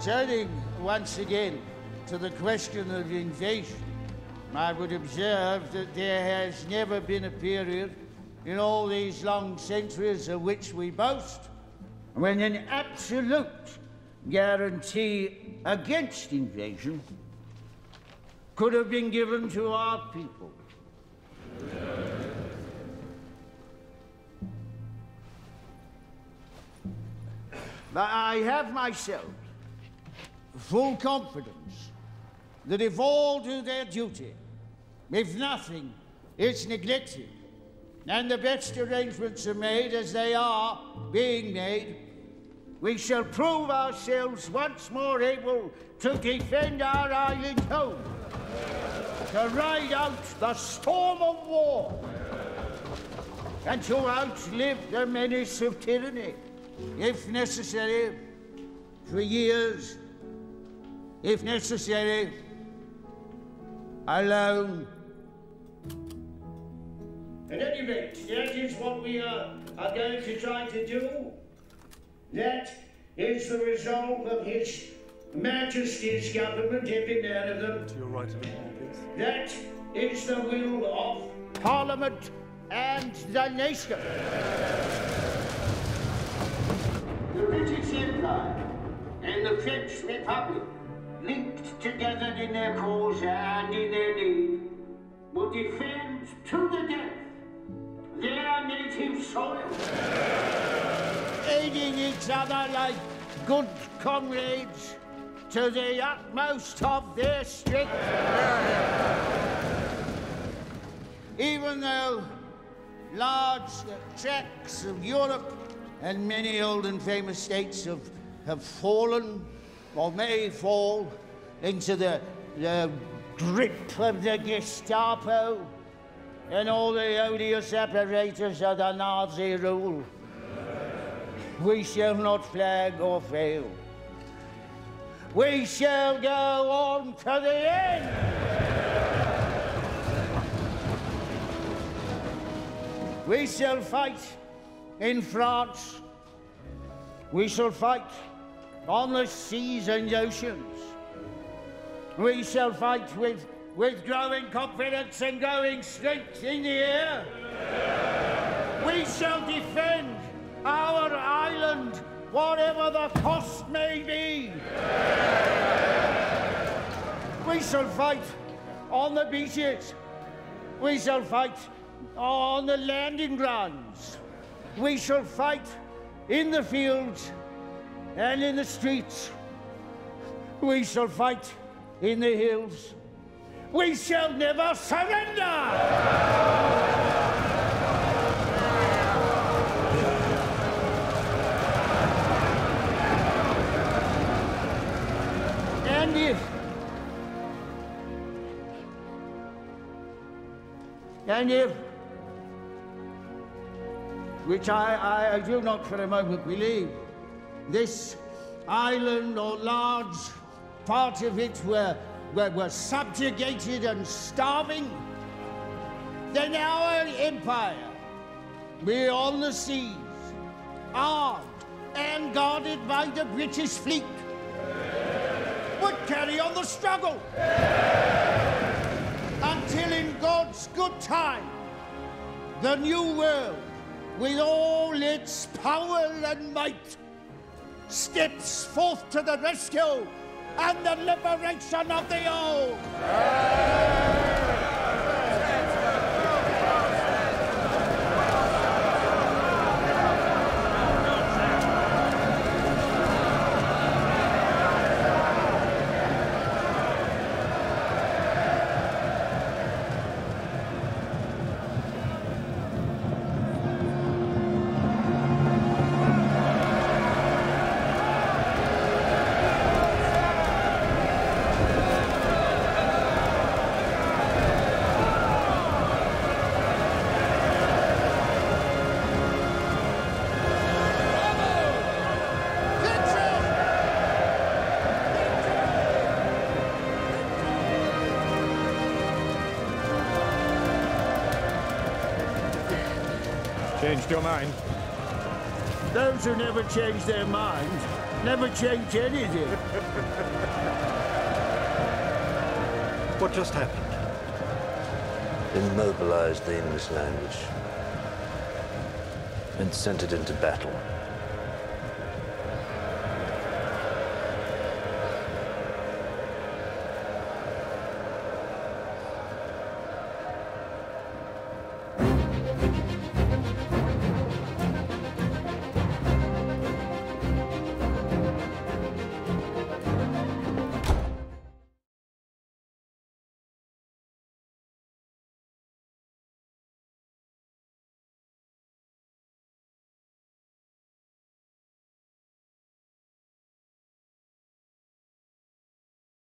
Turning once again to the question of invasion, I would observe that there has never been a period in all these long centuries of which we boast when an absolute guarantee against invasion could have been given to our people. But I have myself full confidence that if all do their duty, if nothing is neglected, and the best arrangements are made as they are being made, we shall prove ourselves once more able to defend our island home, to ride out the storm of war, and to outlive the menace of tyranny, if necessary, for years, if necessary, alone. Um, At any rate, that is what we are, are going to try to do. That is the resolve of His Majesty's government, every man of them. To your right a little please. That is the will of Parliament and the nation. The British Empire and the French Republic, linked together in their cause and in their need, will defend to the death their native soil, aiding each other like good comrades to the utmost of their strength. Even though large tracts of Europe and many old and famous states have, have fallen or may fall into the, the grip of the Gestapo and all the odious apparatus of the Nazi rule. We shall not flag or fail. We shall go on to the end. We shall fight in France. We shall fight on the seas and oceans. We shall fight with, with growing confidence and growing strength in the air. We shall defend our island, whatever the cost may be. We shall fight on the beaches. We shall fight on the landing grounds. We shall fight in the fields and in the streets. We shall fight in the hills. We shall never surrender! And if and if which I, I, I do not for a moment believe, this island or large part of it were, were, were subjugated and starving, then our empire, beyond the seas, armed and guarded by the British fleet, would carry on the struggle until in God's good time, the new world, with all its power and might, steps forth to the rescue and the liberation of the old. Changed your mind? Those who never change their minds never change anything. what just happened? Immobilized the English language and sent it into battle.